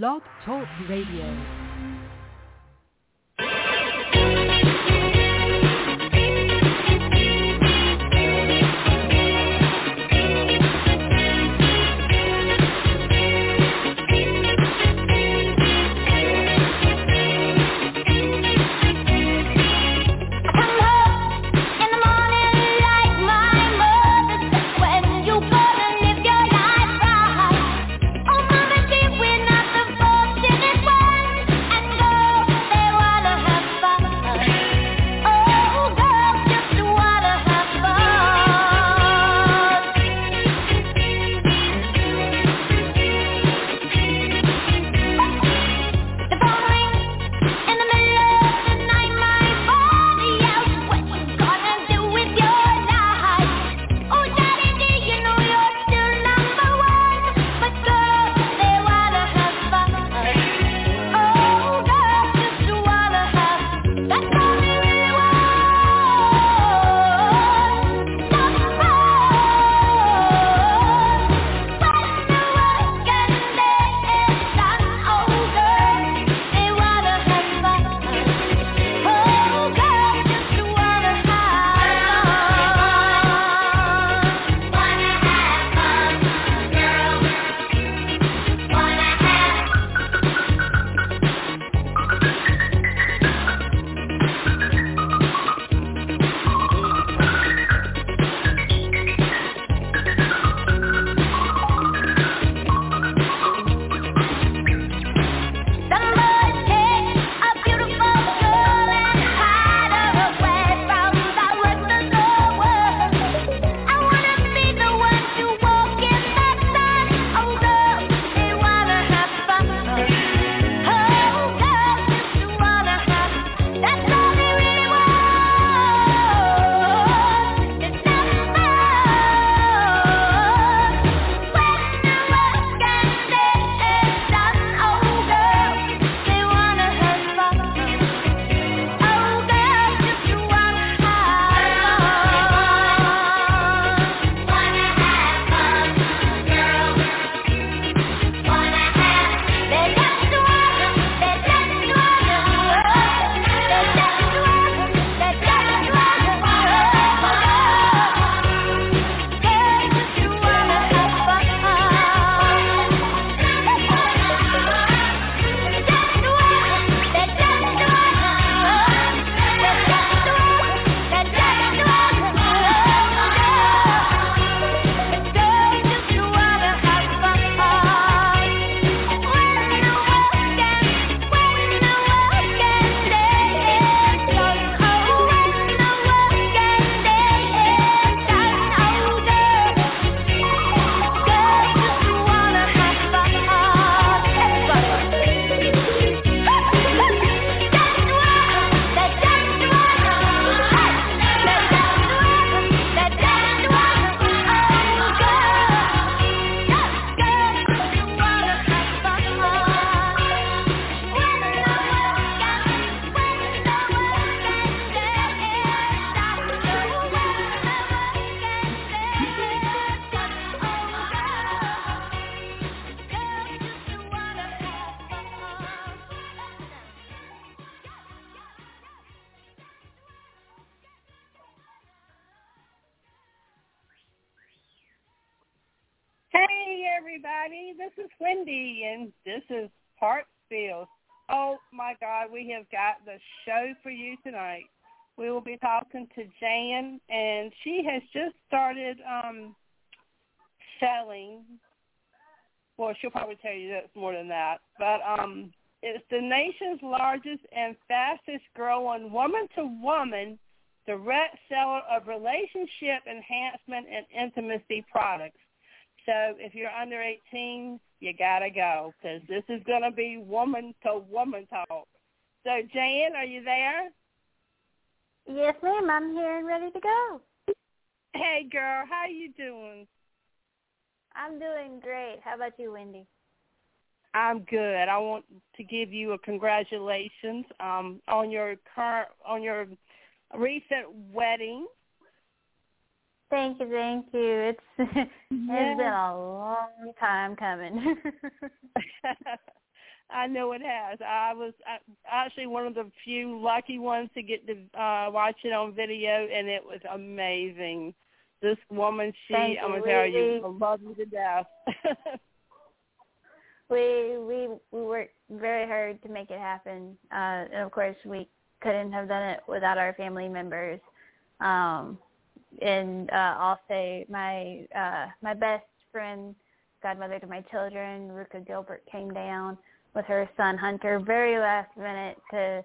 Blog Talk Radio. Everybody. This is Wendy, and this is Heart Spiels. Oh my God, we have got the show for you tonight. We will be talking to Jan, and she has just started um, selling. Well, she'll probably tell you that's more than that, but um, it's the nation's largest and fastest growing woman-to-woman direct seller of relationship enhancement and intimacy products. So if you're under 18, you gotta go because this is gonna be woman to woman talk. So Jan, are you there? Yes, ma'am. I'm here and ready to go. Hey, girl, how you doing? I'm doing great. How about you, Wendy? I'm good. I want to give you a congratulations um, on your current on your recent wedding. Thank you, thank you. It's it's been a long time coming. I know it has. I was actually one of the few lucky ones to get to uh, watch it on video, and it was amazing. This woman, she, Thank I'm gonna tell you, I love you to death. we we we worked very hard to make it happen, uh, and of course we couldn't have done it without our family members. Um, and uh, I'll say my uh, my best friend, godmother to my children, Ruka Gilbert, came down with her son Hunter very last minute to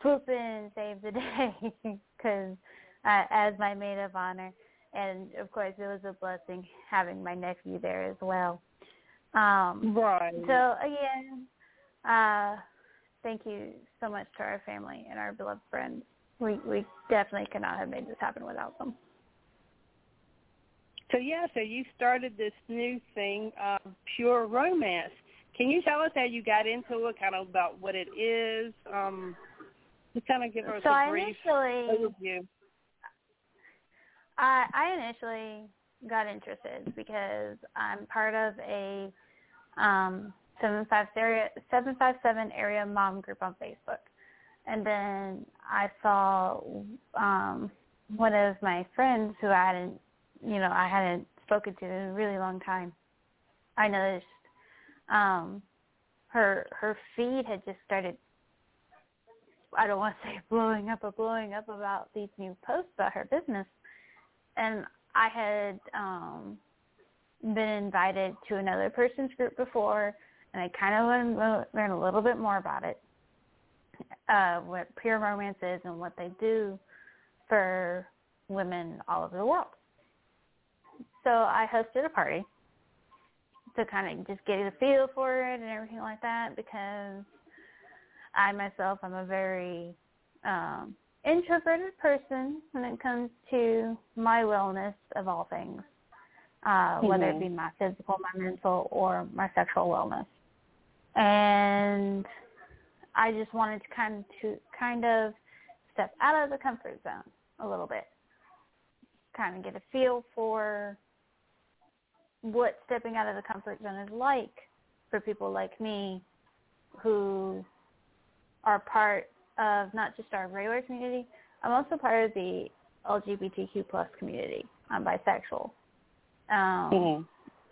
swoop in and save the day because uh, as my maid of honor, and of course it was a blessing having my nephew there as well. Um, right. So again, uh, thank you so much to our family and our beloved friends. We we definitely could not have made this happen without them. So yeah, so you started this new thing, uh, Pure Romance. Can you tell us how you got into it, kind of about what it is? Um, just kind of give us so a brief initially, overview. I I initially got interested because I'm part of a um, 757 area mom group on Facebook. And then I saw um, one of my friends who I hadn't, you know, I hadn't spoken to in a really long time. I noticed um, her her feed had just started. I don't want to say blowing up, but blowing up about these new posts about her business, and I had um, been invited to another person's group before, and I kind of learned learn a little bit more about it, uh, what pure romance is and what they do for women all over the world. So I hosted a party to kind of just get a feel for it and everything like that because I myself am a very um, introverted person when it comes to my wellness of all things, uh, mm-hmm. whether it be my physical, my mental, or my sexual wellness. And I just wanted to kind of to kind of step out of the comfort zone a little bit, kind of get a feel for what stepping out of the comfort zone is like for people like me who are part of not just our regular community. I'm also part of the LGBTQ plus community. I'm bisexual. Um, mm-hmm.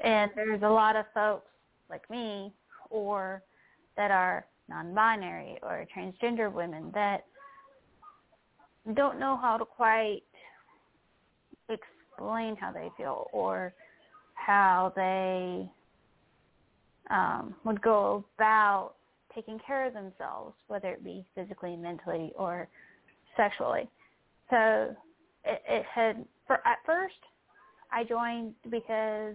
And there's a lot of folks like me or that are non-binary or transgender women that don't know how to quite explain how they feel or how they um, would go about taking care of themselves, whether it be physically, mentally, or sexually. So it, it had, for, at first, I joined because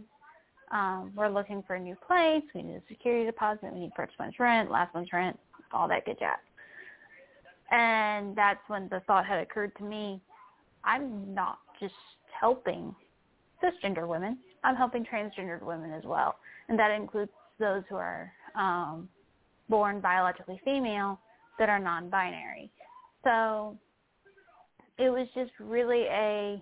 um, we're looking for a new place. We need a security deposit. We need first month's rent, last month's rent, all that good jazz. And that's when the thought had occurred to me, I'm not just helping cisgender women. I'm helping transgendered women as well, and that includes those who are um, born biologically female that are non-binary. So it was just really a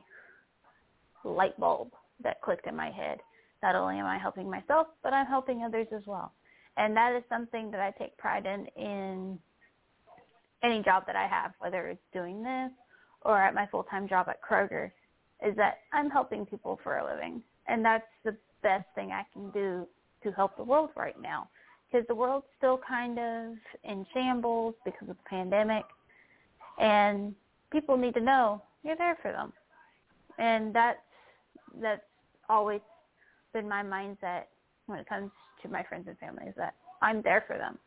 light bulb that clicked in my head. Not only am I helping myself, but I'm helping others as well. And that is something that I take pride in in any job that I have, whether it's doing this or at my full-time job at Kroger, is that I'm helping people for a living. And that's the best thing I can do to help the world right now because the world's still kind of in shambles because of the pandemic and people need to know you're there for them. And that's that's always been my mindset when it comes to my friends and family is that I'm there for them.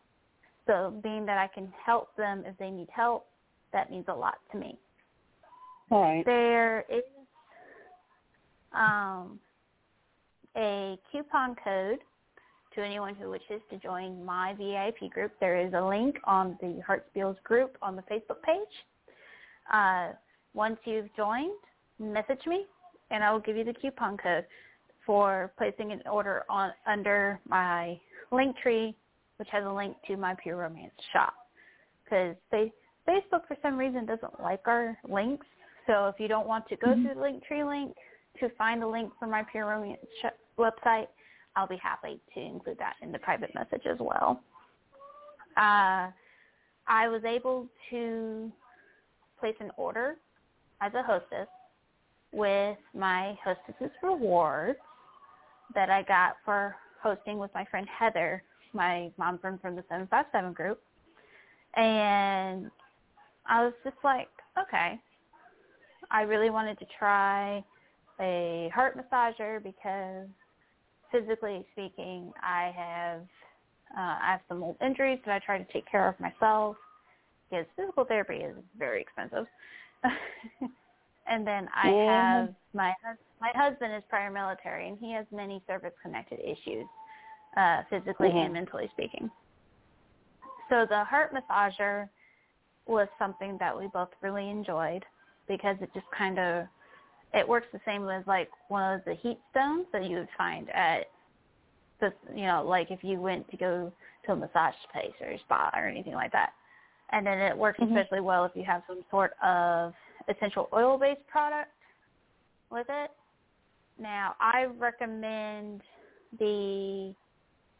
So being that I can help them if they need help, that means a lot to me. Right. There is um, a coupon code to anyone who wishes to join my VIP group. There is a link on the Heartspiels group on the Facebook page. Uh, once you've joined, message me, and I will give you the coupon code for placing an order on under my link tree, which has a link to my Pure Romance shop. Because Facebook, for some reason, doesn't like our links. So if you don't want to go mm-hmm. to the link tree link to find the link for my Pure Romance website, I'll be happy to include that in the private message as well. uh, I was able to place an order as a hostess with my hostess's rewards that I got for hosting with my friend Heather, my mom friend from the 757 group. And I was just like, okay, I really wanted to try a heart massager because physically speaking, I have uh, I have some old injuries that I try to take care of myself because physical therapy is very expensive. and then I yeah. have my my husband is prior military and he has many service connected issues, uh, physically mm-hmm. and mentally speaking. So the heart massager was something that we both really enjoyed because it just kind of it works the same as like one of the heat stones that you would find at the you know like if you went to go to a massage place or a spa or anything like that. And then it works mm-hmm. especially well if you have some sort of essential oil based product with it. Now i recommend the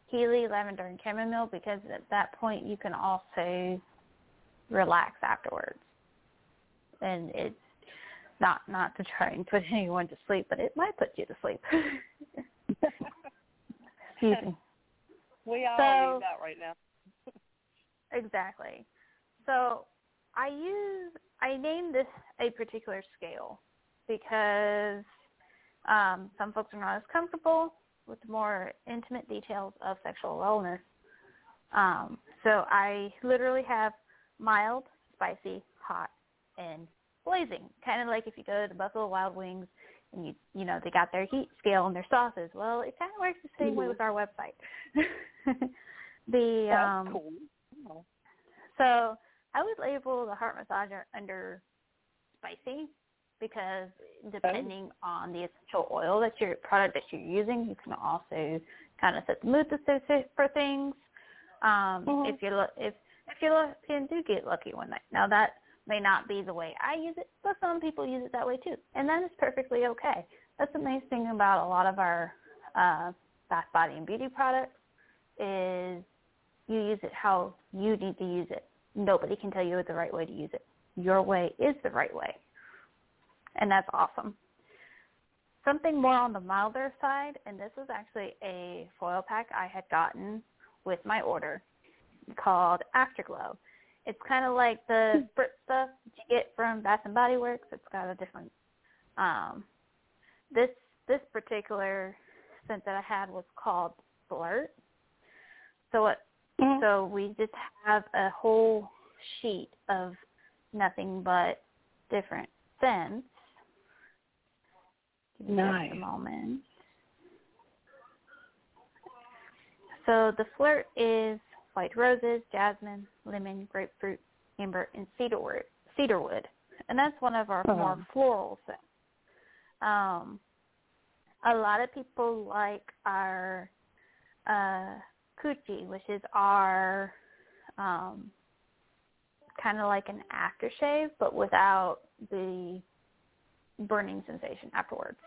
Healy lavender and chamomile because at that point you can also relax afterwards. And it's not not to try and put anyone to sleep, but it might put you to sleep. Excuse me. We all so, need that right now. exactly. So I use I named this a particular scale because um, some folks are not as comfortable with the more intimate details of sexual wellness. Um, so I literally have mild, spicy, hot, and blazing. Kind of like if you go to the Buffalo Wild Wings and you you know they got their heat scale and their sauces. Well, it kind of works the same mm-hmm. way with our website. the That's um, cool. Oh. So I would label the heart massager under spicy because depending oh. on the essential oil that your product that you're using, you can also kind of set the mood for things. Um, mm-hmm. If you if if you if you do get lucky one night, now that may not be the way I use it, but some people use it that way too, and that is perfectly okay. That's the nice thing about a lot of our uh, bath, body, and beauty products is you use it how you need to use it. Nobody can tell you the right way to use it. Your way is the right way, and that's awesome. Something more on the milder side, and this was actually a foil pack I had gotten with my order called Afterglow it's kind of like the hmm. spritz stuff that you get from Bath and Body Works. It's got a different. Um, this this particular scent that I had was called Flirt. So it mm-hmm. so we just have a whole sheet of nothing but different scents. Give me nice. just a moment. So the flirt is white roses, jasmine, lemon, grapefruit, amber, and cedarwood. Cedarwood, and that's one of our uh-huh. more floral scents. Um, a lot of people like our uh, coochie, which is our um, kind of like an aftershave, but without the burning sensation afterwards.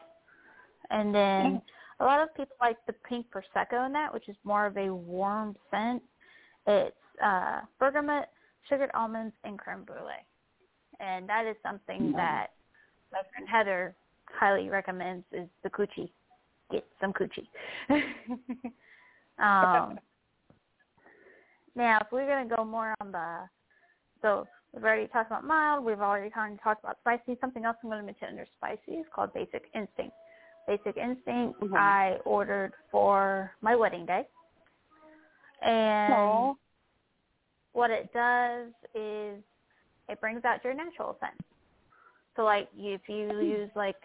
And then mm-hmm. a lot of people like the pink prosecco in that, which is more of a warm scent. It's uh, bergamot, sugared almonds, and creme brulee. And that is something mm-hmm. that my friend Heather highly recommends is the coochie. Get some coochie. um, now, if we're going to go more on the, so we've already talked about mild, we've already kind of talked about spicy. Something else I'm going to mention under spicy is called Basic Instinct. Basic Instinct mm-hmm. I ordered for my wedding day. And Aww. what it does is it brings out your natural scent. So like if you hmm. use like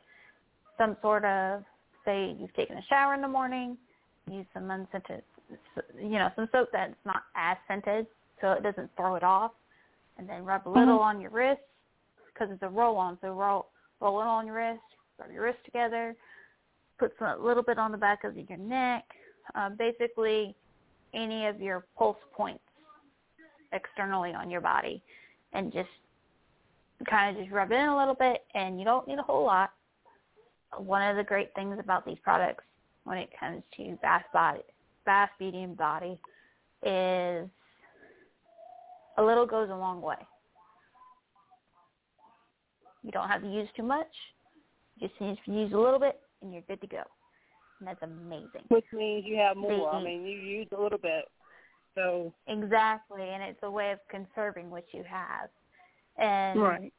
some sort of say you've taken a shower in the morning, use some unscented, you know, some soap that's not as scented so it doesn't throw it off, and then rub a little mm-hmm. on your wrist because it's a roll-on. So roll roll it on your wrist, rub your wrist together, put some, a little bit on the back of your neck. Uh, basically, any of your pulse points externally on your body and just kind of just rub it in a little bit and you don't need a whole lot. One of the great things about these products when it comes to bath body, bath beauty and body is a little goes a long way. You don't have to use too much. You just need to use a little bit, and you're good to go. That's amazing. Which means you have more. I mean, you use a little bit. So Exactly, and it's a way of conserving what you have. And right.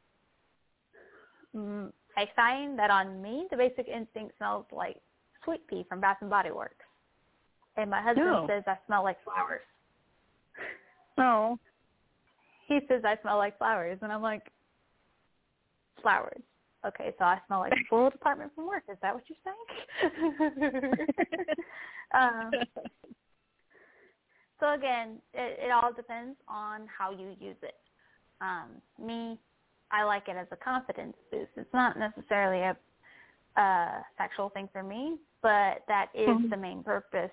mm, I find that on me, the Basic Instinct smells like Sweet Pea from Bath and Body Works, and my husband Oh. says I smell like flowers. Oh, He says I smell like flowers, and I'm like, flowers. Okay, so I smell like the floral department from work. Is that what you're saying? um, so again, it, it all depends on how you use it. Um, me, I like it as a confidence boost. It's not necessarily a, a sexual thing for me, but that is Mhm. the main purpose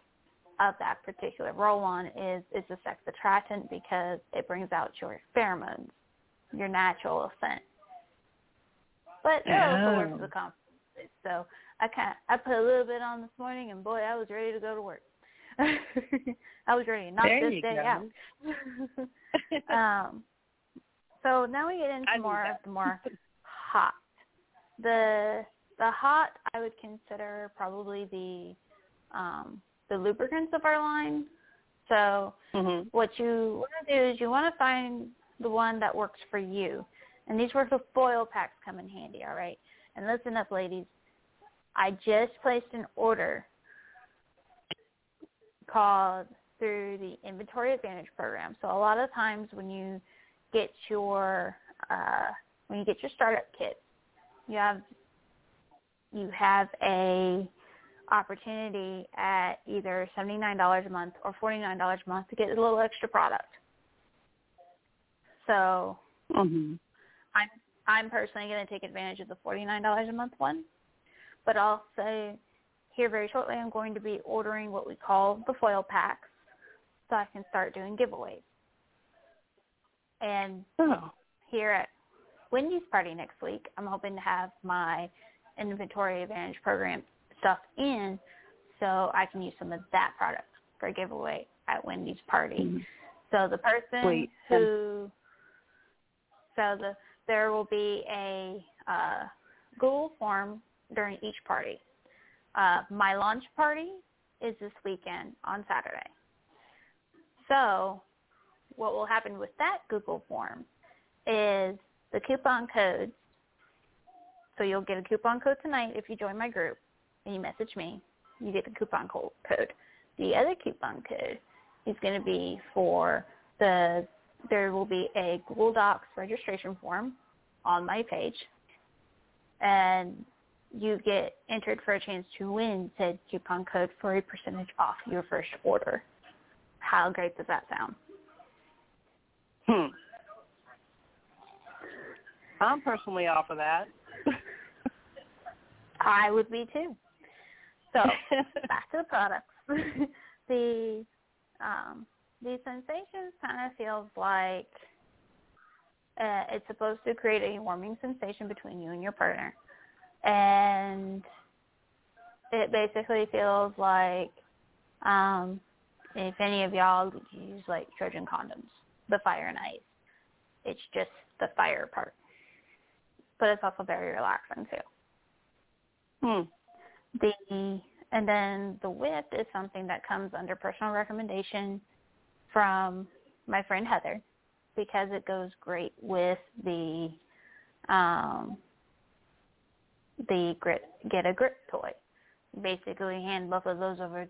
of that particular roll-on is it's a sex attractant because it brings out your pheromones, your natural scent. But it also works Oh. a confidence boost. So I kind I put a little bit on this morning, and boy, I was ready to go to work. I was ready to knock There this day go. out. um, so now we get into I more of the more hot. The the hot I would consider probably the um, the lubricants of our line. So mhm. what you want to do is you want to find the one that works for you. And these where the foil packs come in handy, all right? And listen up, ladies. I just placed an order called through the Inventory Advantage program. So a lot of times when you get your uh, when you get your startup kit, you have you have a opportunity at either $79 a month or $49 a month to get a little extra product. So Mhm. I'm personally going to take advantage of the $49 a month one, but also here very shortly I'm going to be ordering what we call the foil packs so I can start doing giveaways. And Oh. here at Wendy's party next week, I'm hoping to have my inventory advantage program stuff in so I can use some of that product for a giveaway at Wendy's party. Mhm. So the person Sweet. who so the there will be a uh, Google form during each party. Uh, my launch party is this weekend on Saturday. So what will happen with that Google form is the coupon codes. So you'll get a coupon code tonight if you join my group and you message me. You get the coupon code. The other coupon code is going to be for the there will be a Google Docs registration form on my page, and you get entered for a chance to win said coupon code for a percentage off your first order. How great does that sound? Hmm. I'm personally off of that. I would be too. So back to the products. the um, the sensations kind of feels like uh, it's supposed to create a warming sensation between you and your partner, and it basically feels like um, if any of y'all use like Trojan condoms, the fire and ice. It's just the fire part, but it's also very relaxing too. Hmm. The and then the whip is something that comes under personal recommendation from my friend Heather because it goes great with the um the grit get a grip toy. Basically hand both of those over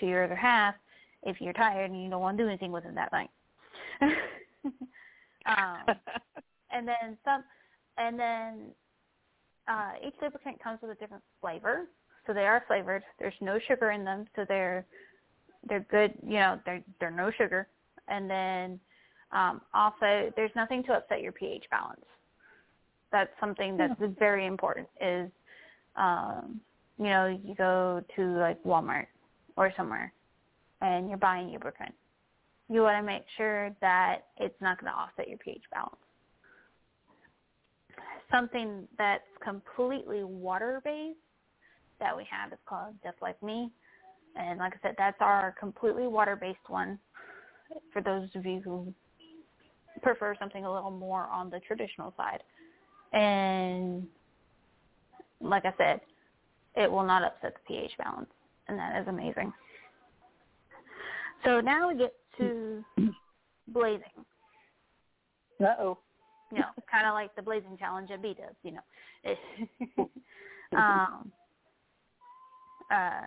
to your other half if you're tired and you don't want to do anything with it that night. um and then some and then uh, each lubricant comes with a different flavor, so they are flavored. There's no sugar in them, so they're they're good. You know, they're they're no sugar, and then um, also there's nothing to upset your pH balance. That's something that's very important. Is um, you know you go to like Walmart or somewhere, and you're buying lubricant. You want to make sure that it's not going to offset your pH balance something that's completely water based that we have is called Just Like Me. And like I said, that's our completely water based one for those of you who prefer something a little more on the traditional side. And like I said, it will not upset the pH balance, and that is amazing. So now we get to blazing. Uh oh. You know, kind of like the blazing challenge at B does. You know, um, uh,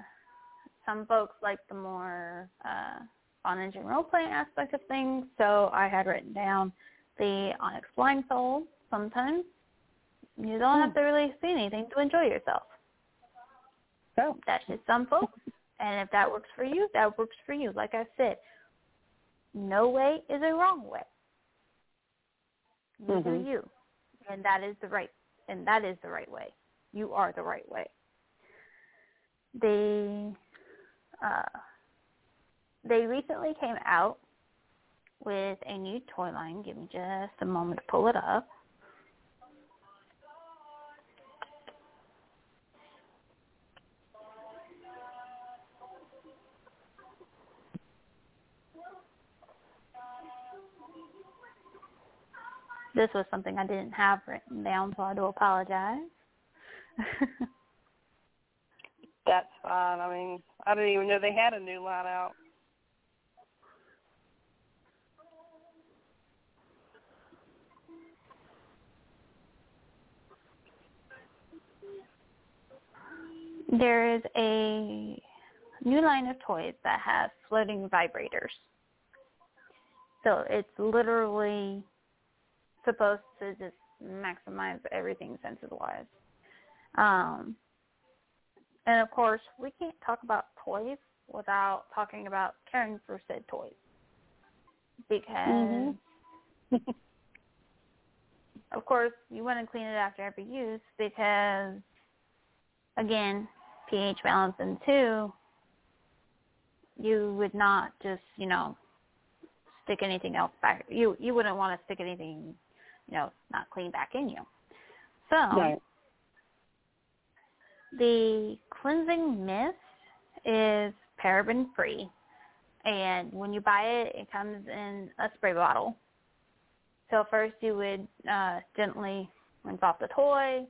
some folks like the more uh, on engine role playing aspect of things. So I had written down the Onyx blindfold. Sometimes you don't have to really see anything to enjoy yourself. Oh. That's just some folks. And if that works for you, that works for you. Like I said, no way is a wrong way. You mm-hmm. do you. And that is the right and that is the right way. You are the right way. They uh they recently came out with a new toy line. Give me just a moment to pull it up. This was something I didn't have written down, so I do apologize. That's fine. I mean, I didn't even know they had a new line out. There is a new line of toys that has floating vibrators. So it's literally supposed to just maximize everything senses wise. Um, and of course, we can't talk about toys without talking about caring for said toys because, mm-hmm. of course, you want to clean it after every use because, again, pH balance and two, you would not just you know stick anything else back. You you wouldn't want to stick anything you know, not clean back in you. So right. The cleansing mist is paraben free and when you buy it it comes in a spray bottle. So first you would uh, gently rinse off the toy,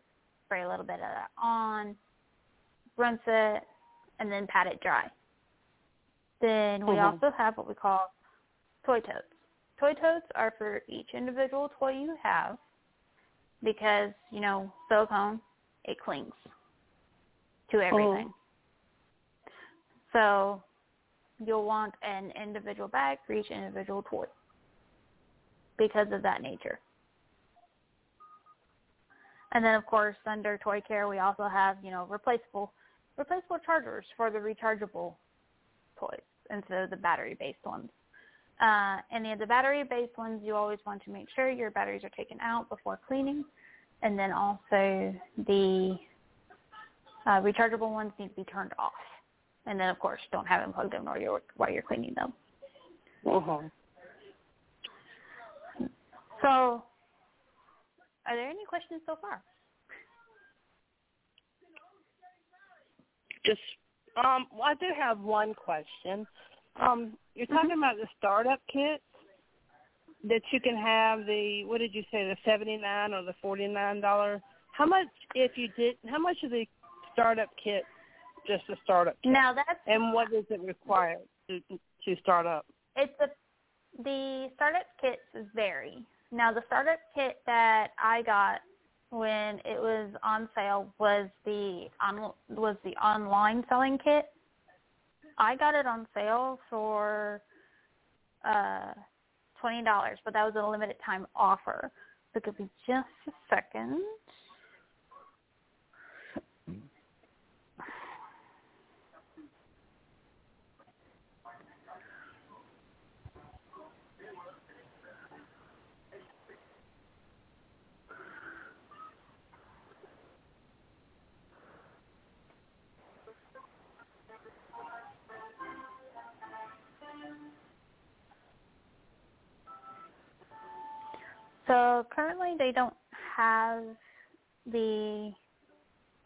spray a little bit of that on, rinse it, and then pat it dry. Then we mm-hmm. also have what we call toy totes. Toy totes are for each individual toy you have because, you know, silicone, it clings to everything. Oh. So you'll want an individual bag for each individual toy because of that nature. And then of course under toy care we also have, you know, replaceable replaceable chargers for the rechargeable toys instead of the battery based ones. Uh, any of the battery-based ones, you always want to make sure your batteries are taken out before cleaning. And then also the uh, rechargeable ones need to be turned off. And then, of course, don't have them plugged in while you're, while you're cleaning them. Uh-huh. So, are there any questions so far? Just, um, well, I do have one question. Um, you're talking mm-hmm. about the startup kits that you can have the what did you say the seventy nine or the forty nine dollar? How much if you did? How much is the startup kit? Just a startup kit. Now that's and what does it require to to start up? It's a the startup kits vary. Now the startup kit that I got when it was on sale was the on was the online selling kit I got it on sale for uh twenty dollars, but that was a limited time offer. So give me just a second. So currently they don't have the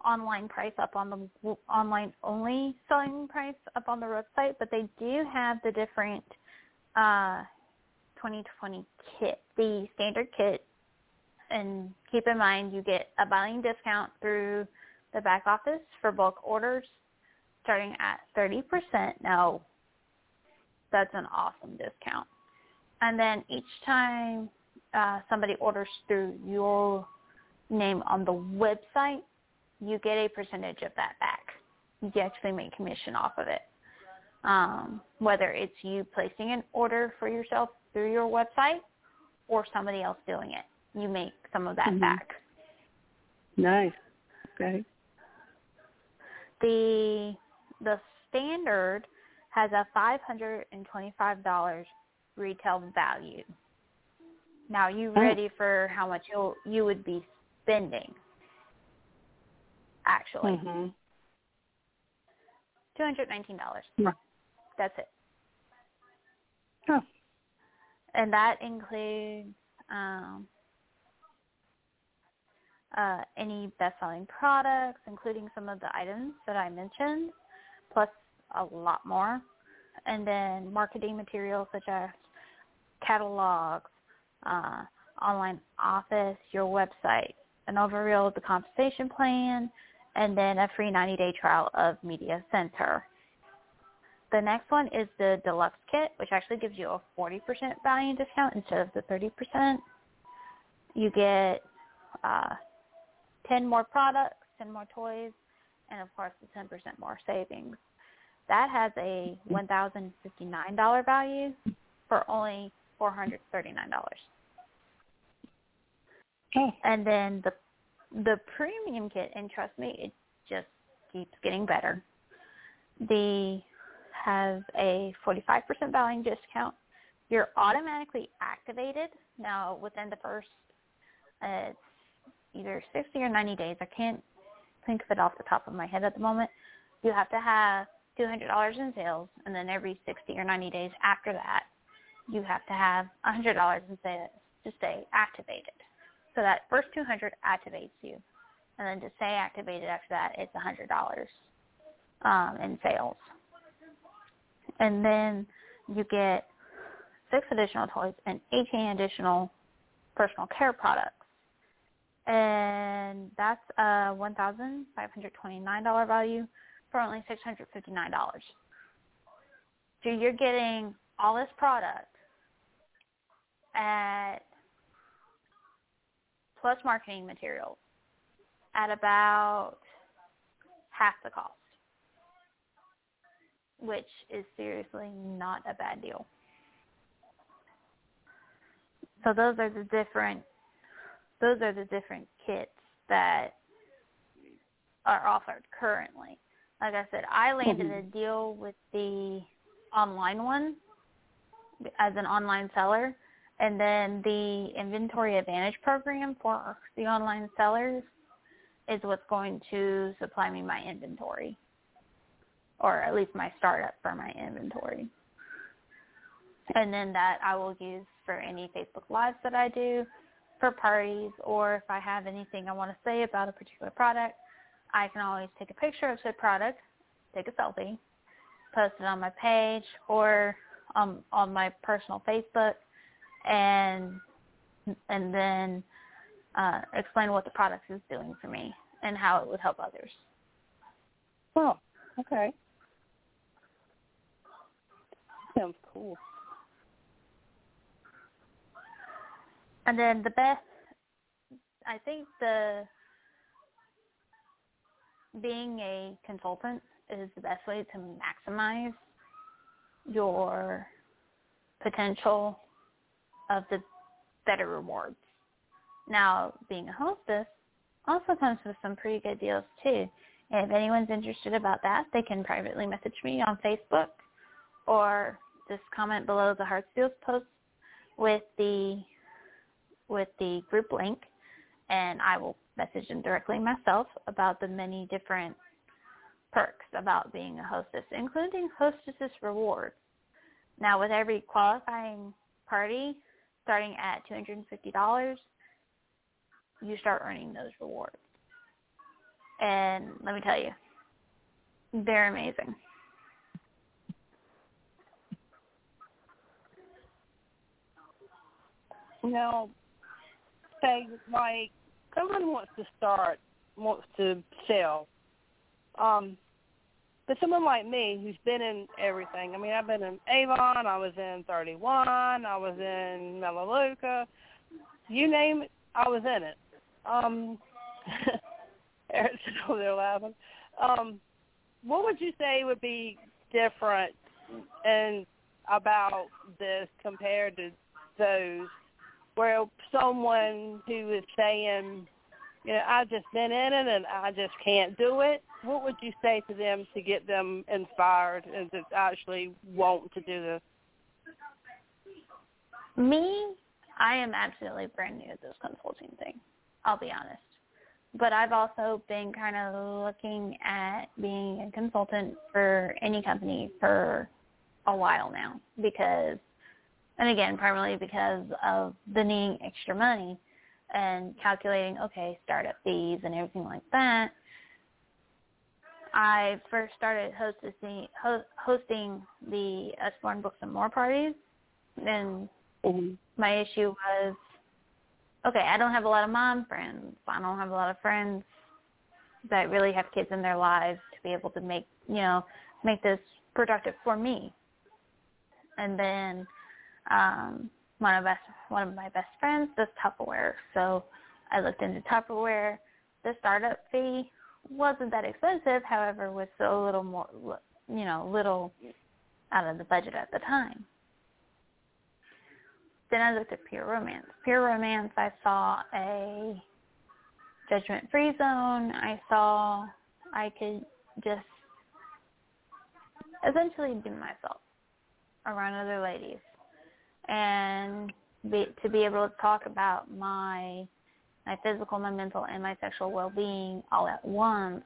online price up on the online only selling price up on the website, but they do have the different uh, 2020 kit, the standard kit. And keep in mind, you get a buying discount through the back office for bulk orders starting at 30%. Now, that's an awesome discount. And then each time uh, somebody orders through your name on the website, you get a percentage of that back. You actually make commission off of it. Um, whether it's you placing an order for yourself through your website or somebody else doing it, you make some of that Mhm. back. Nice. Okay. The the standard has a five hundred and twenty five dollars retail value. Now, you Oh. ready for how much you you would be spending? Actually, Mhm. two hundred nineteen dollars. Right. That's it, Oh. and that includes um, uh, any best-selling products, including some of the items that I mentioned, plus a lot more, and then marketing materials such as catalogs, uh, online office, your website, an overview of the compensation plan, and then a free 90-day trial of Media Center. The next one is the deluxe kit, which actually gives you a 40% value discount instead of the 30%. You get uh, 10 more products, 10 more toys, and of course the 10% more savings. That has a $1,059 value for only $439. Oh. And then the the premium kit, and trust me, it just keeps getting better. They have a 45% buying discount. You're automatically activated now within the first uh, it's either 60 or 90 days. I can't think of it off the top of my head at the moment. You have to have $200 in sales, and then every 60 or 90 days after that, you have to have $100 in sales to stay activated. So that first 200 activates you, and then to stay activated after that, it's $100 um, in sales. And then you get six additional toys and 18 additional personal care products. And that's a $1,529 value for only $659. So you're getting all this product at plus marketing materials at about half the cost, which is seriously not a bad deal. So those are the different those are the different kits that are offered currently. Like I said, I landed a mm-hmm. deal with the online one as an online seller and then the inventory advantage program for the online sellers is what's going to supply me my inventory or at least my startup for my inventory. And then that I will use for any Facebook Lives that I do, for parties, or if I have anything I want to say about a particular product, I can always take a picture of said product, take a selfie, post it on my page or um, on my personal Facebook, and and then uh, explain what the product is doing for me and how it would help others. Oh, okay. Sounds cool. And then the best, I think the being a consultant is the best way to maximize your potential of the better rewards. Now, being a hostess also comes with some pretty good deals too. And if anyone's interested about that, they can privately message me on Facebook or just comment below the Heart Spiels post with the with the group link and I will message them directly myself about the many different perks about being a hostess, including hostess's rewards. Now with every qualifying party starting at $250, you start earning those rewards. And let me tell you, they're amazing. Now, say like someone wants to start, wants to sell, um, but someone like me who's been in everything. I mean, I've been in Avon, I was in 31, I was in Melaleuca, you name it, I was in it. Um, Eric's over there laughing. Um, what would you say would be different and about this compared to those where someone who is saying, you know, I've just been in it and I just can't do it, what would you say to them to get them inspired and to actually want to do this? Me, I am absolutely brand new at this consulting thing. I'll be honest. But I've also been kind of looking at being a consultant for any company for a while now because and again, primarily because of the needing extra money and calculating, okay, startup fees and everything like that. I first started hosting hosting the Usborne Books and More parties, and mm-hmm. my issue was, okay, I don't have a lot of mom friends. I don't have a lot of friends that really have kids in their lives to be able to make you know make this productive for me. And then um, one of best one of my best friends does Tupperware, so I looked into Tupperware. The startup fee wasn't that expensive, however, was a little more, you know, little out of the budget at the time. Then I looked at Pure Romance. Pure Romance, I saw a judgment-free zone. I saw I could just essentially be myself around other ladies and be, to be able to talk about my my physical, my mental, and my sexual well-being all at once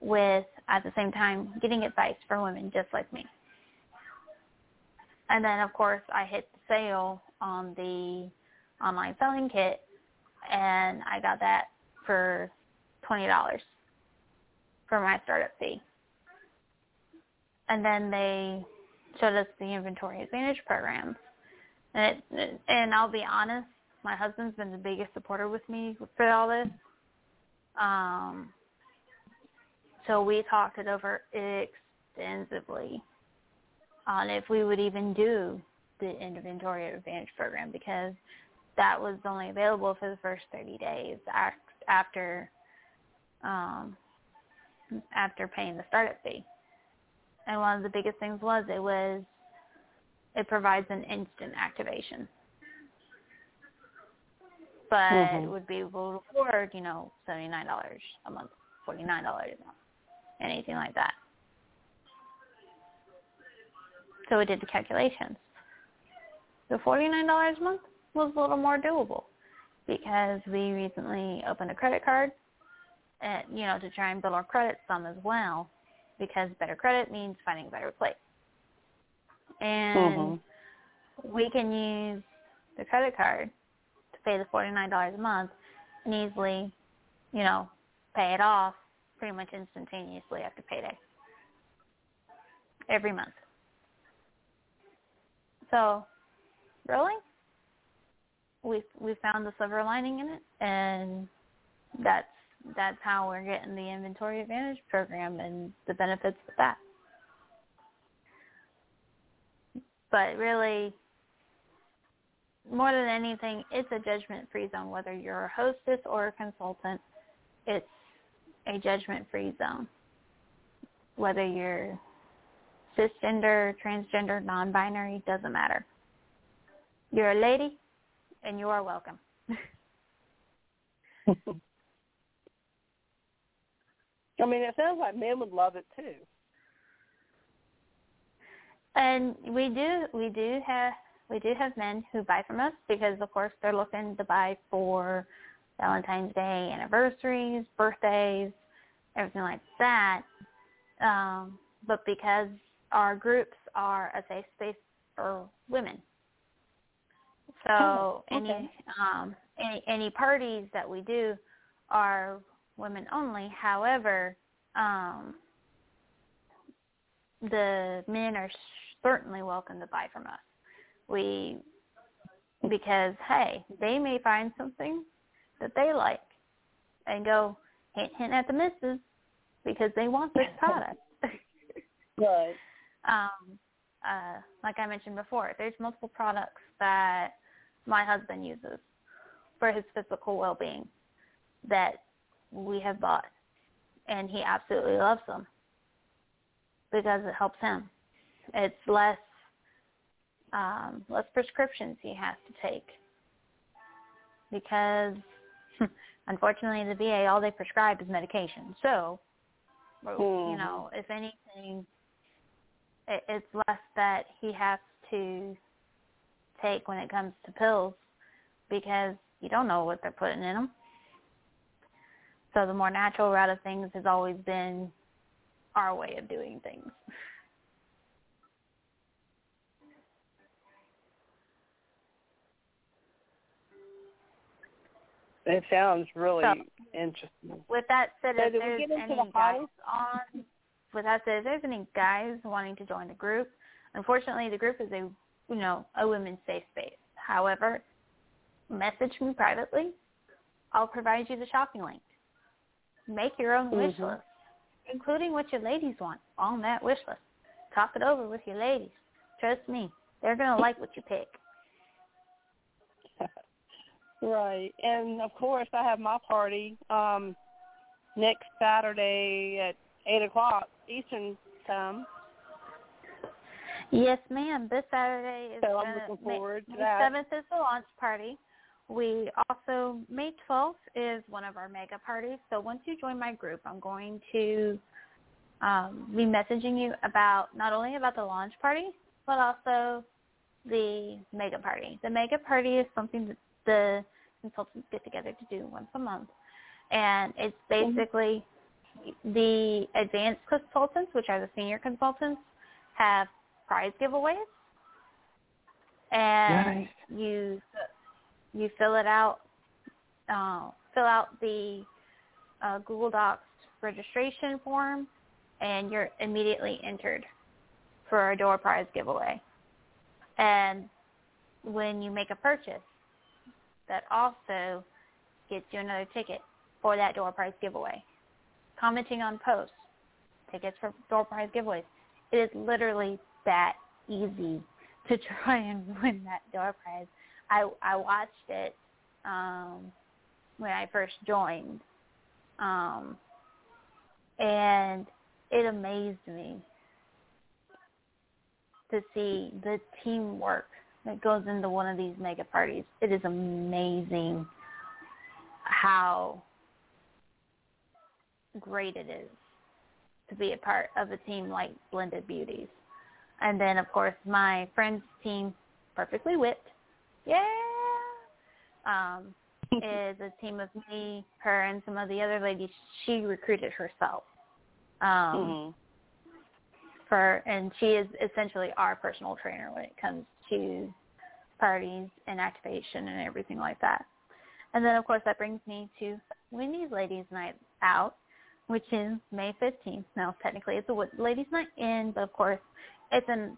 with at the same time getting advice for women just like me. And then of course I hit the sale on the online selling kit and I got that for twenty dollars for my startup fee. And then they showed us the inventory advantage programs and it, and I'll be honest, my husband's been the biggest supporter with me for all this. Um, so we talked it over extensively on if we would even do the inventory advantage program because that was only available for the first 30 days after um, after paying the startup fee. And one of the biggest things was it was it provides an instant activation. But mm-hmm. it would be able to afford, you know, seventy nine dollars a month, forty nine dollars a month, anything like that. So we did the calculations. The forty nine dollars a month was a little more doable because we recently opened a credit card and you know, to try and build our credit some as well because better credit means finding a better place and mm-hmm. we can use the credit card to pay the forty nine dollars a month and easily, you know, pay it off pretty much instantaneously after payday every month. So, really, we we found the silver lining in it, and that's that's how we're getting the inventory advantage program and the benefits of that. But really more than anything, it's a judgment-free zone. Whether you're a hostess or a consultant, it's a judgment-free zone. Whether you're cisgender, transgender, non-binary, doesn't matter. You're a lady, and you are welcome. I mean, it sounds like men would love it too. And we do we do have we do have men who buy from us because of course they're looking to buy for Valentine's Day anniversaries, birthdays, everything like that. Um, but because our groups are a safe space for women. So oh, okay. any um, any any parties that we do are women only. However, um, the men are certainly welcome to buy from us. We because hey, they may find something that they like and go hint hint at the missus because they want this product. right. Um, uh, like I mentioned before, there's multiple products that my husband uses for his physical well-being that we have bought, and he absolutely loves them because it helps him. It's less um, less prescriptions he has to take because unfortunately the VA all they prescribe is medication. So, mm-hmm. you know, if anything, it, it's less that he has to take when it comes to pills because you don't know what they're putting in them. So the more natural route of things has always been our way of doing things. It sounds really so, interesting. With that said, so if there's any the guys on, with that said, if there's any guys wanting to join the group, unfortunately, the group is a you know a women's safe space. However, message me privately. I'll provide you the shopping link. Make your own wish mm-hmm. list, including what your ladies want on that wish list. Talk it over with your ladies. Trust me, they're gonna like what you pick. Right. And of course I have my party um next Saturday at eight o'clock Eastern time. Yes, ma'am. This Saturday is so I'm looking forward May, to that. seventh is the launch party. We also May twelfth is one of our mega parties. So once you join my group, I'm going to um, be messaging you about not only about the launch party, but also the mega party. The mega party is something that the consultants get together to do once a month. And it's mm-hmm. basically the advanced consultants, which are the senior consultants, have prize giveaways. And nice. you you fill it out, uh, fill out the uh, Google Docs registration form, and you're immediately entered for a door prize giveaway. And when you make a purchase, that also gets you another ticket for that door prize giveaway. Commenting on posts, tickets for door prize giveaways. It is literally that easy to try and win that door prize. I I watched it um, when I first joined, um, and it amazed me to see the teamwork that goes into one of these mega parties. It is amazing how great it is to be a part of a team like Blended Beauties. And then, of course, my friend's team, Perfectly Whipped, yeah, um, is a team of me, her, and some of the other ladies she recruited herself. Um, mm-hmm. For and she is essentially our personal trainer when it comes to parties and activation and everything like that. And then, of course, that brings me to Wendy's Ladies Night Out, which is May 15th. Now, technically, it's a ladies' night in, but of course, it's an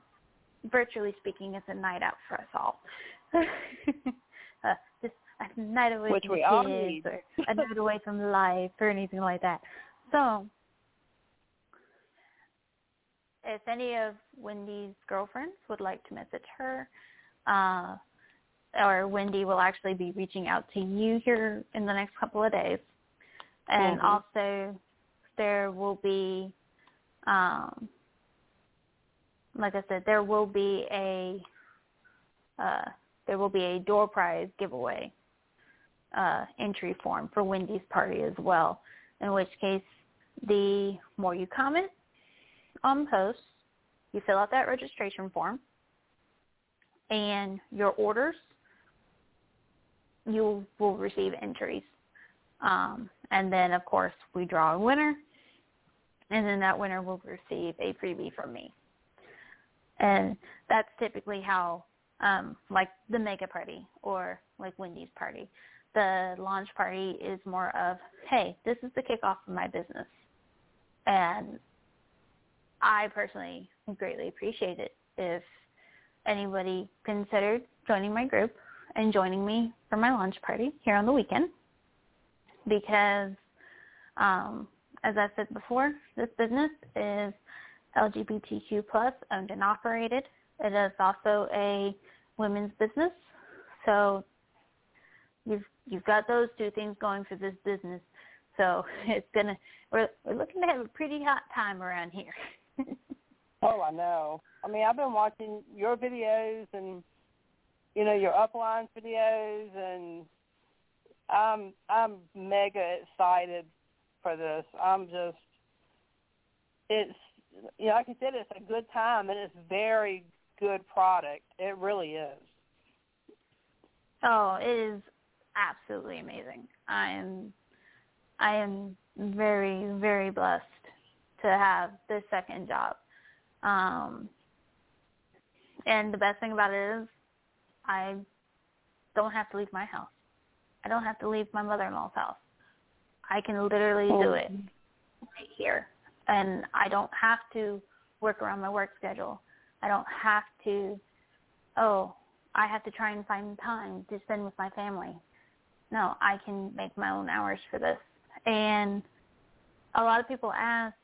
virtually speaking, it's a night out for us all. uh, just a night away which from we kids all need. or a night away from life or anything like that. So, if any of Wendy's girlfriends would like to message her, uh, or Wendy will actually be reaching out to you here in the next couple of days. And mm-hmm. also there will be, um, like I said, there will be a uh, there will be a door prize giveaway uh, entry form for Wendy's party as well. In which case, the more you comment on posts, you fill out that registration form, and your orders, you will receive entries. Um, and then, of course, we draw a winner, and then that winner will receive a freebie from me. And that's typically how, um, like the mega party or like Wendy's party. The launch party is more of, hey, this is the kickoff of my business. And I personally greatly appreciate it if anybody considered joining my group and joining me for my launch party here on the weekend because, um, as I said before, this business is LGBTQ plus owned and operated. It is also a women's business, so you've you've got those two things going for this business. So it's gonna we're we're looking to have a pretty hot time around here. oh, I know. I mean, I've been watching your videos and you know your uplines videos, and I'm I'm mega excited for this. I'm just it's you know like I said, it's a good time and it's very good product. It really is. Oh, it is absolutely amazing. I am I am very very blessed to have this second job. Um and the best thing about it is I don't have to leave my house. I don't have to leave my mother-in-law's house. I can literally do it right here. And I don't have to work around my work schedule. I don't have to, oh, I have to try and find time to spend with my family. No, I can make my own hours for this. And a lot of people ask,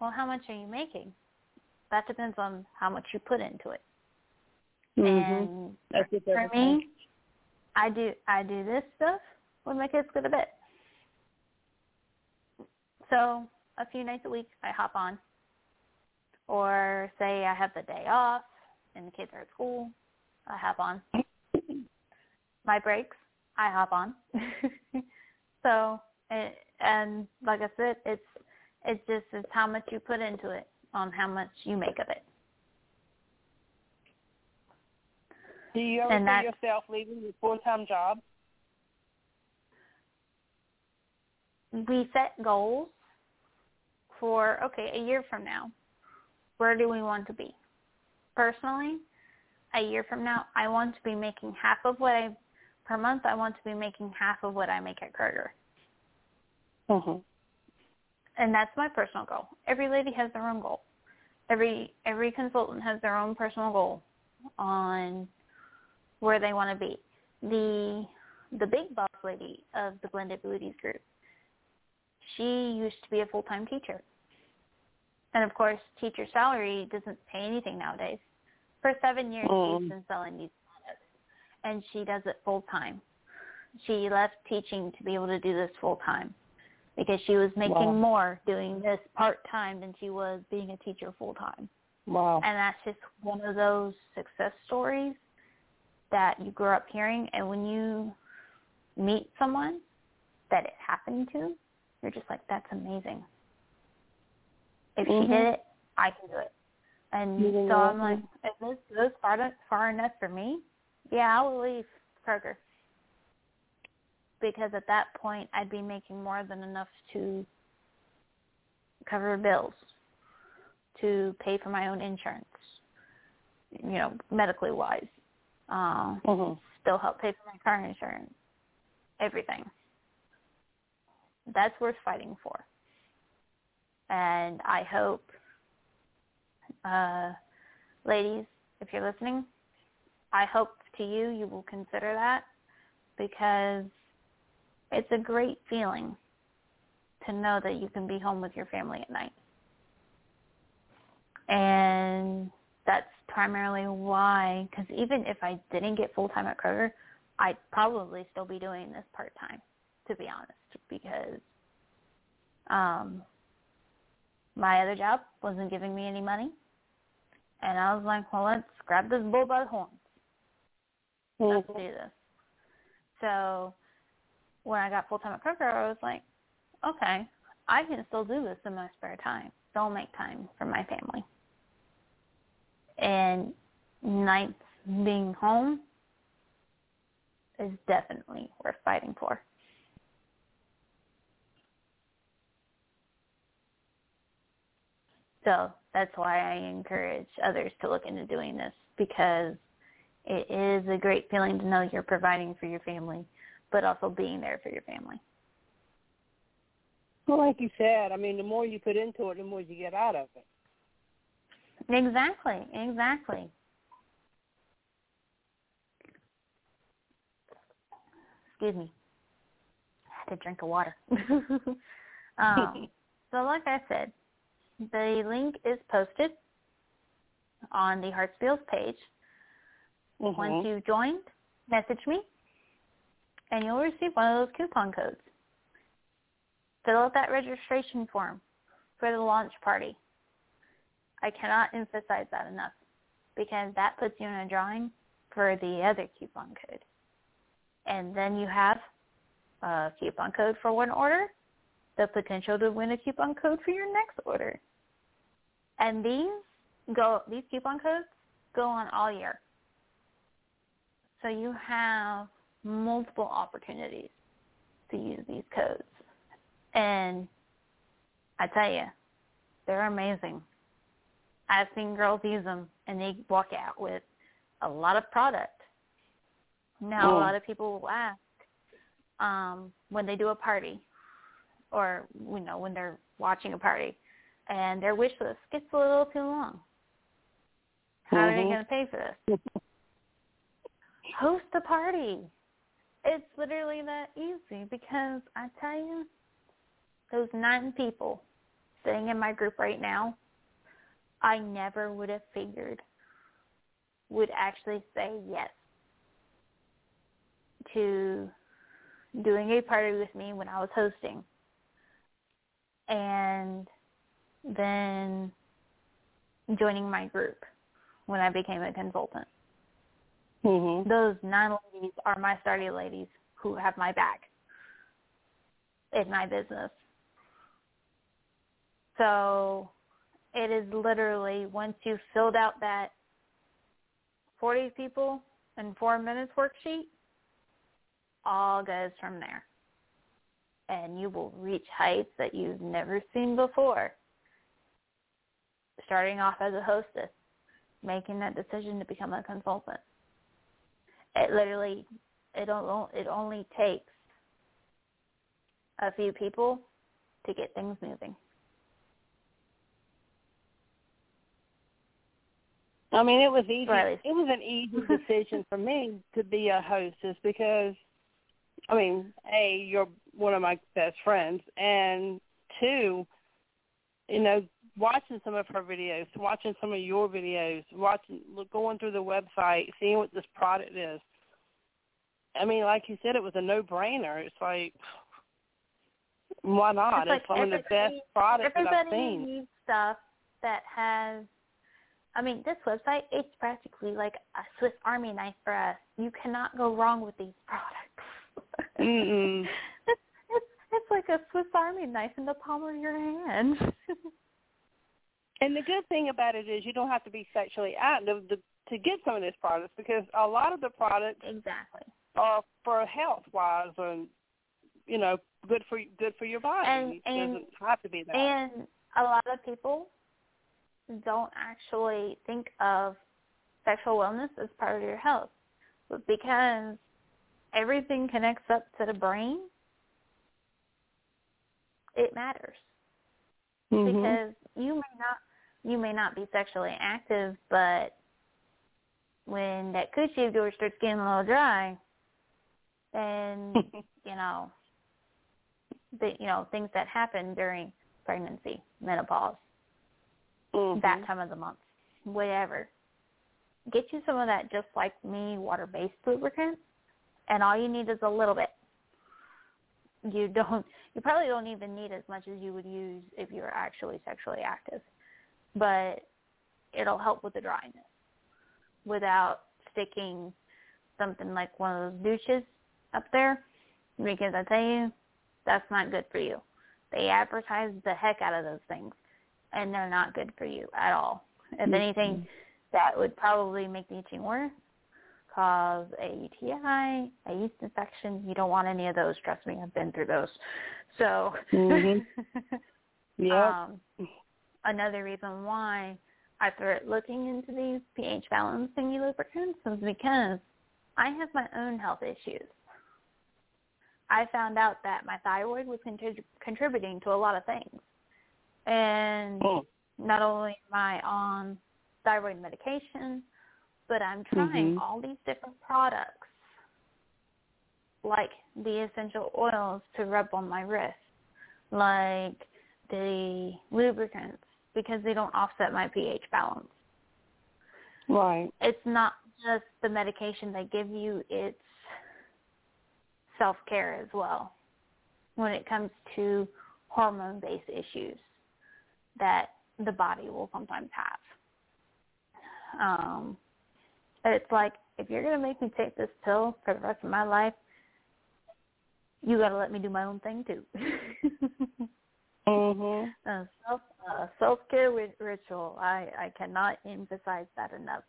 well, how much are you making? That depends on how much you put into it. Mm-hmm. And for me, I do I do this stuff when my kids go to bed. So a few nights a week I hop on. Or say I have the day off and the kids are at school, I hop on. My breaks, I hop on. so and, and like I said, it's it's just it's how much you put into it on how much you make of it. Do you ever And see yourself leaving your full time job? we set goals for okay a year from now where do we want to be personally a year from now i want to be making half of what i per month i want to be making half of what i make at kroger Mhm. And that's my personal goal every lady has their own goal every every consultant has their own personal goal on where they want to be the the big boss lady of the blended beauties group she used to be a full-time teacher. And of course, teacher salary doesn't pay anything nowadays. For seven years, Mm. she's been selling these products, and she does it full-time. She left teaching to be able to do this full-time because she was making Wow. more doing this part-time than she was being a teacher full-time. Wow. And that's just one of those success stories that you grow up hearing. And when you meet someone that it happened to, you're just like, that's amazing. If she Mhm. did it, I can do it. And so I'm like, if this goes far, far enough for me, yeah, I will leave Kroger. Because at that point, I'd be making more than enough to cover bills, to pay for my own insurance, you know, medically wise. Uh, Mhm. still help pay for my car insurance, everything. That's worth fighting for. And I hope, uh, ladies, if you're listening, I hope to you you will consider that because it's a great feeling to know that you can be home with your family at night. And that's primarily why, because even if I didn't get full-time at Kroger, I'd probably still be doing this part-time, to be honest, because um, my other job wasn't giving me any money. And I was like, well, let's grab this bull by the horns. Let's do this. So when I got full-time at Kroger, I was like, okay, I can still do this in my spare time. Still make time for my family. And nights being home is definitely worth fighting for. So that's why I encourage others to look into doing this because it is a great feeling to know you're providing for your family, but also being there for your family. Well, like you said, I mean, the more you put into it, the more you get out of it. Exactly, exactly. Excuse me. I had to drink of water. um, so like I said, the link is posted on the Heart Spiels page. Mm-hmm. Once you've joined, message me, and you'll receive one of those coupon codes. Fill out that registration form for the launch party. I cannot emphasize that enough because that puts you in a drawing for the other coupon code. And then you have a coupon code for one order, the potential to win a coupon code for your next order. And these go these coupon codes go on all year. So you have multiple opportunities to use these codes. And I tell you, they're amazing. I've seen girls use them and they walk out with a lot of product. Now Oh. a lot of people will ask um, when they do a party or you know when they're watching a party and their wish list gets a little too long. How are they Mhm. going to pay for this? Host a party. It's literally that easy because I tell you, those nine people sitting in my group right now, I never would have figured would actually say yes to doing a party with me when I was hosting. And then joining my group when I became a consultant. Mhm. Those nine ladies are my starting ladies who have my back in my business. So it is literally once you've filled out that 40 people in four minutes worksheet, all goes from there. And you will reach heights that you've never seen before. Starting off as a hostess, making that decision to become a consultant. It literally, it, don't, it only takes a few people to get things moving. I mean, it was easy. Least- It was an easy decision for me to be a hostess because, I mean, a you're one of my best friends, and two, you know, watching some of her videos, watching some of your videos, watching, going through the website, seeing what this product is. I mean, like you said, it was a no-brainer. It's like, why not? It's like it's one of the best products that I've Everybody seen. needs stuff that has. I mean, this website it's practically like a Swiss Army knife for us. You cannot go wrong with these products. Mm-mm. It's, it's it's like a Swiss Army knife in the palm of your hand. And the good thing about it is you don't have to be sexually active to, to get some of these products because a lot of the products exactly. are for health wise and you know good for good for your body. And- it and- doesn't have to be that. And a lot of people don't actually think of sexual wellness as part of your health. But because everything connects up to the brain, it matters. Mhm. Because you may not you may not be sexually active, but when that coochie of yours starts getting a little dry, then you know the you know things that happen during pregnancy, menopause, Mhm. that time of the month, whatever. Get you some of that just like me water-based lubricant, and all you need is a little bit. You don't. You probably don't even need as much as you would use if you were actually sexually active, but it'll help with the dryness without sticking something like one of those douches up there, because I tell you, that's not good for you. They advertise the heck out of those things, and they're not good for you at all. If mm-hmm. anything, that would probably make the itching worse, cause a UTI, a yeast infection. You don't want any of those. Trust me, I've been through those. So, Mhm. Yep. um, another reason why I started looking into these pH balancing lubricants was because I have my own health issues. I found out that my thyroid was contrib- contributing to a lot of things. And Mm. not only am I on thyroid medication, but I'm trying Mhm. all these different products like the essential oils to rub on my wrist, like the lubricants, because they don't offset my pH balance. Right. It's not just the medication they give you, it's self-care as well when it comes to hormone-based issues that the body will sometimes have. Um, but it's like if you're gonna make me take this pill for the rest of my life, you got to let me do my own thing too. mhm. Uh, self uh, self care ritual. I I cannot emphasize that enough.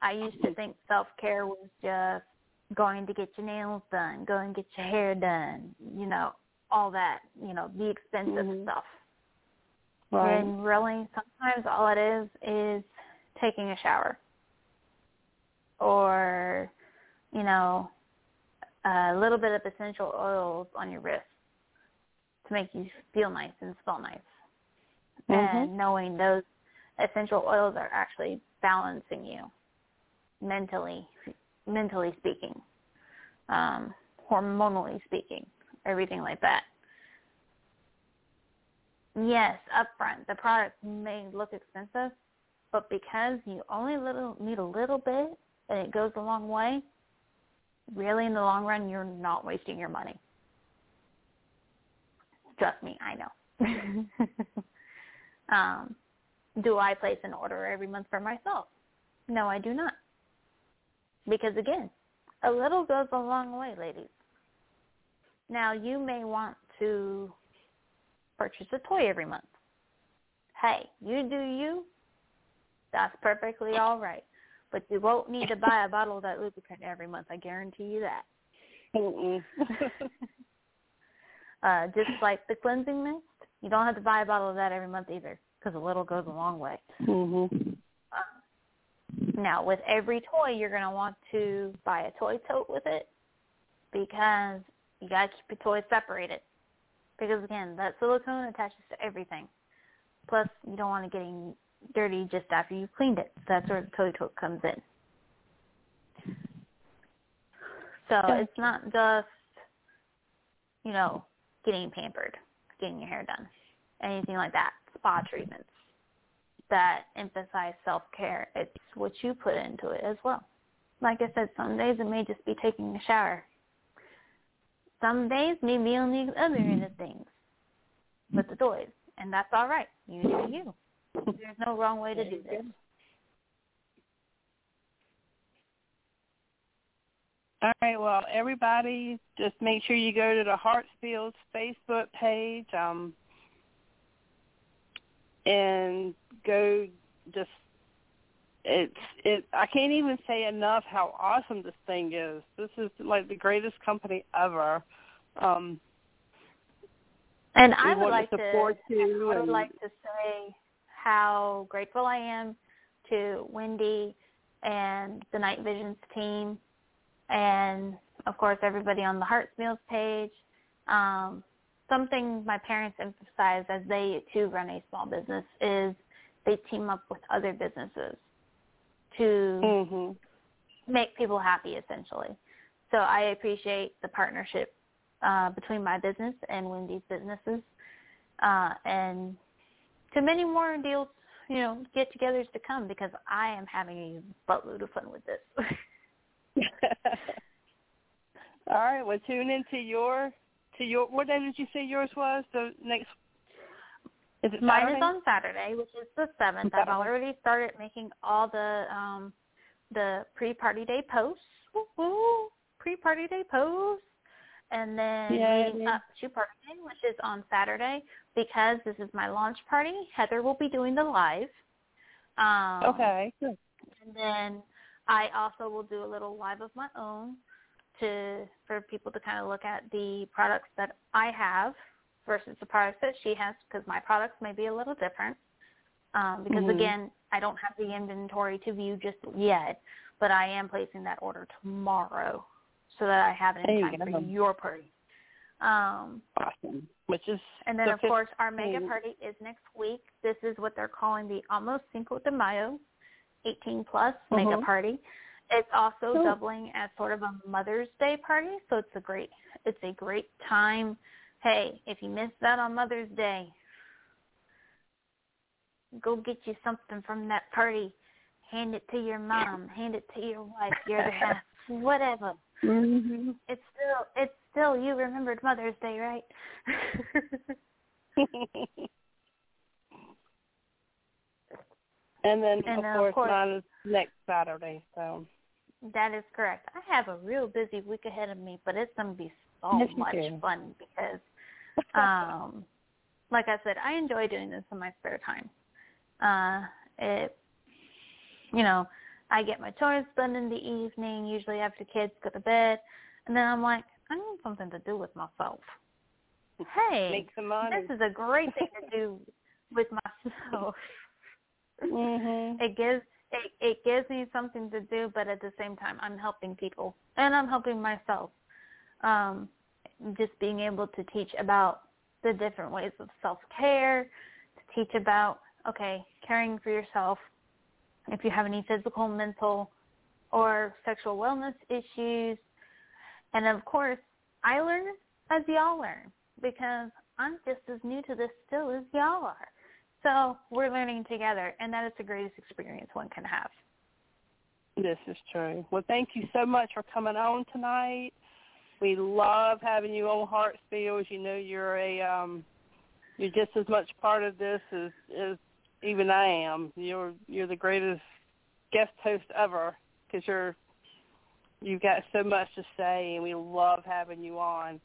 I used to think self care was just going to get your nails done, going to get your hair done, you know, all that, you know, the expensive mm-hmm. stuff. Right. And really, sometimes all it is is taking a shower, or, you know, a little bit of essential oils on your wrist to make you feel nice and smell nice. Mm-hmm. And knowing those essential oils are actually balancing you mentally, mentally speaking, um, hormonally speaking, everything like that. Yes, upfront, the product may look expensive, but because you only little need a little bit and it goes a long way, really in the long run, you're not wasting your money. Trust me, I know. um, do I place an order every month for myself? No, I do not. Because again, a little goes a long way, ladies. Now, you may want to purchase a toy every month. Hey, you do you. That's perfectly all right. But you won't need to buy a bottle of that lubricant every month. I guarantee you that. uh, just like the cleansing mist, you don't have to buy a bottle of that every month either, because a little goes a long way. Mm-hmm. Uh, now, with every toy, you're going to want to buy a toy tote with it, because you got to keep your toys separated. Because again, that silicone attaches to everything. Plus, you don't want it getting dirty just after you've cleaned it. That's where the toy tote comes in. So it's not just, you know, getting pampered, getting your hair done, anything like that. Spa treatments that emphasize self-care. It's what you put into it as well. Like I said, some days it may just be taking a shower. Some days maybe you'll need other end of things with the toys, and that's all right. You do you. There's no wrong way to do this. All right. Well, everybody, just make sure you go to the Heart Spiels Facebook page, um, and go. Just it's it. I can't even say enough how awesome this thing is. This is like the greatest company ever. Um, and I would like to, to I would and, like to say how grateful I am to Wendy and the Night Visions team, and of course everybody on the Heart Spiels page. Um, something my parents emphasize as they too run a small business is they team up with other businesses to mm-hmm. make people happy essentially. So I appreciate the partnership uh, between my business and Wendy's businesses, uh, and to many more deals, you know, get-togethers to come because I am having a buttload of fun with this. All right, well, tune into your to your. What day did you say yours was? The next. Is it Mine Saturday? is on Saturday, which is the seventh. I've already started making all the um the pre-party day posts. Woo-hoo, pre-party day posts and then Yay. leading up to party day, which is on Saturday, because this is my launch party. Heather will be doing the live. Um, okay. And then I also will do a little live of my own to for people to kind of look at the products that I have versus the products that she has, because my products may be a little different. Um, because mm-hmm. again, I don't have the inventory to view just yet, but I am placing that order tomorrow so that I have it in time for your party. Um, awesome. Which is and then the of course our mega party is next week. This is what they're calling the almost Cinco de Mayo, 18 plus mega party, It's also Cool. doubling as sort of a Mother's Day party, so it's a great it's a great time. Hey, if you missed that on Mother's Day, go get you something from that party. Hand it to your mom, hand it to your wife, your other half, whatever. hmm It's still it's still you remembered Mother's Day, right? and then And, of, uh, course, of course- mine is next Saturday. So That is correct. I have a real busy week ahead of me, but it's going to be so Yes, much do. fun because, um, like I said, I enjoy doing this in my spare time. Uh, it, you know, I get my chores done in the evening, usually after kids go to bed, and then I'm like, I need something to do with myself. Hey, make some money. this is a great thing to do with myself. mhm. it gives it, it gives me something to do but at the same time i'm helping people and i'm helping myself um just being able to teach about the different ways of self care to teach about okay caring for yourself if you have any physical mental or sexual wellness issues and of course i learn as y'all learn because i'm just as new to this still as y'all are so we're learning together, and that is the greatest experience one can have. This is true. Well, thank you so much for coming on tonight. We love having you on Heart Spiels. You know you're a um you're just as much part of this as as even I am. You're you're the greatest guest host ever because you're you've got so much to say, and we love having you on.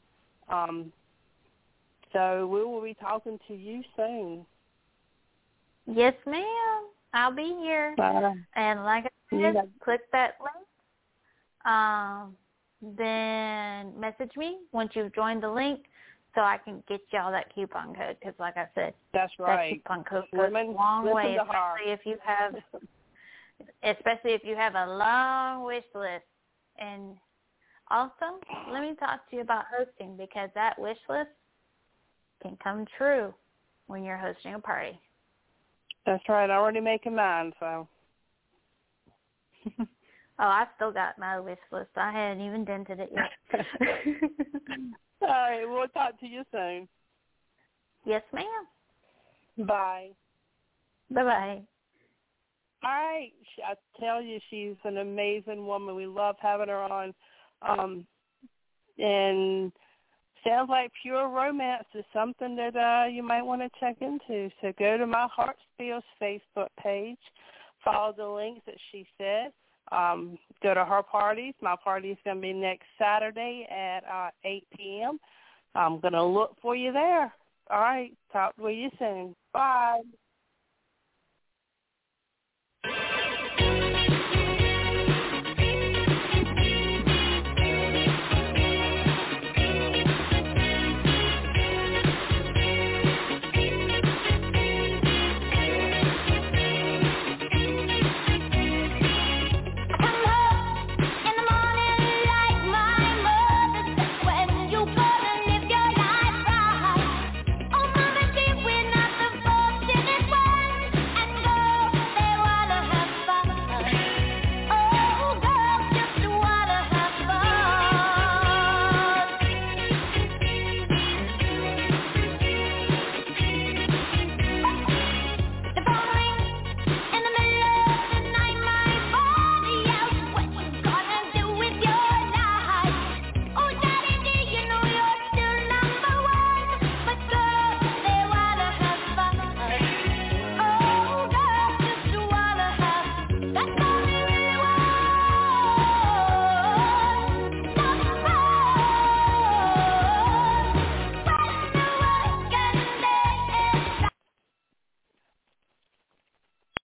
Um, so we will be talking to you soon. Yes, ma'am. I'll be here. Bye. And like I said, Yeah. click that link. Um, then message me once you've joined the link so I can get y'all that coupon code. Because like I said, That's that coupon code goes Women, a long way, her. especially if you have, especially if you have a long wish list. And also, let me talk to you about hosting because that wish list can come true when you're hosting a party. That's right. I already making mine, so. Oh, I still got my wish list. I hadn't even dented it yet. All right. We'll talk to you soon. yes, ma'am. Bye. Bye She- I tell you, she's an amazing woman. We love having her on. Um, and sounds like pure romance is something that uh, you might want to check into. So go to my Heart Spiels Facebook page, follow the links that she said. Um, go to her parties. My party is going to be next Saturday at uh, 8 p.m. I'm going to look for you there. All right. Talk to you soon. Bye.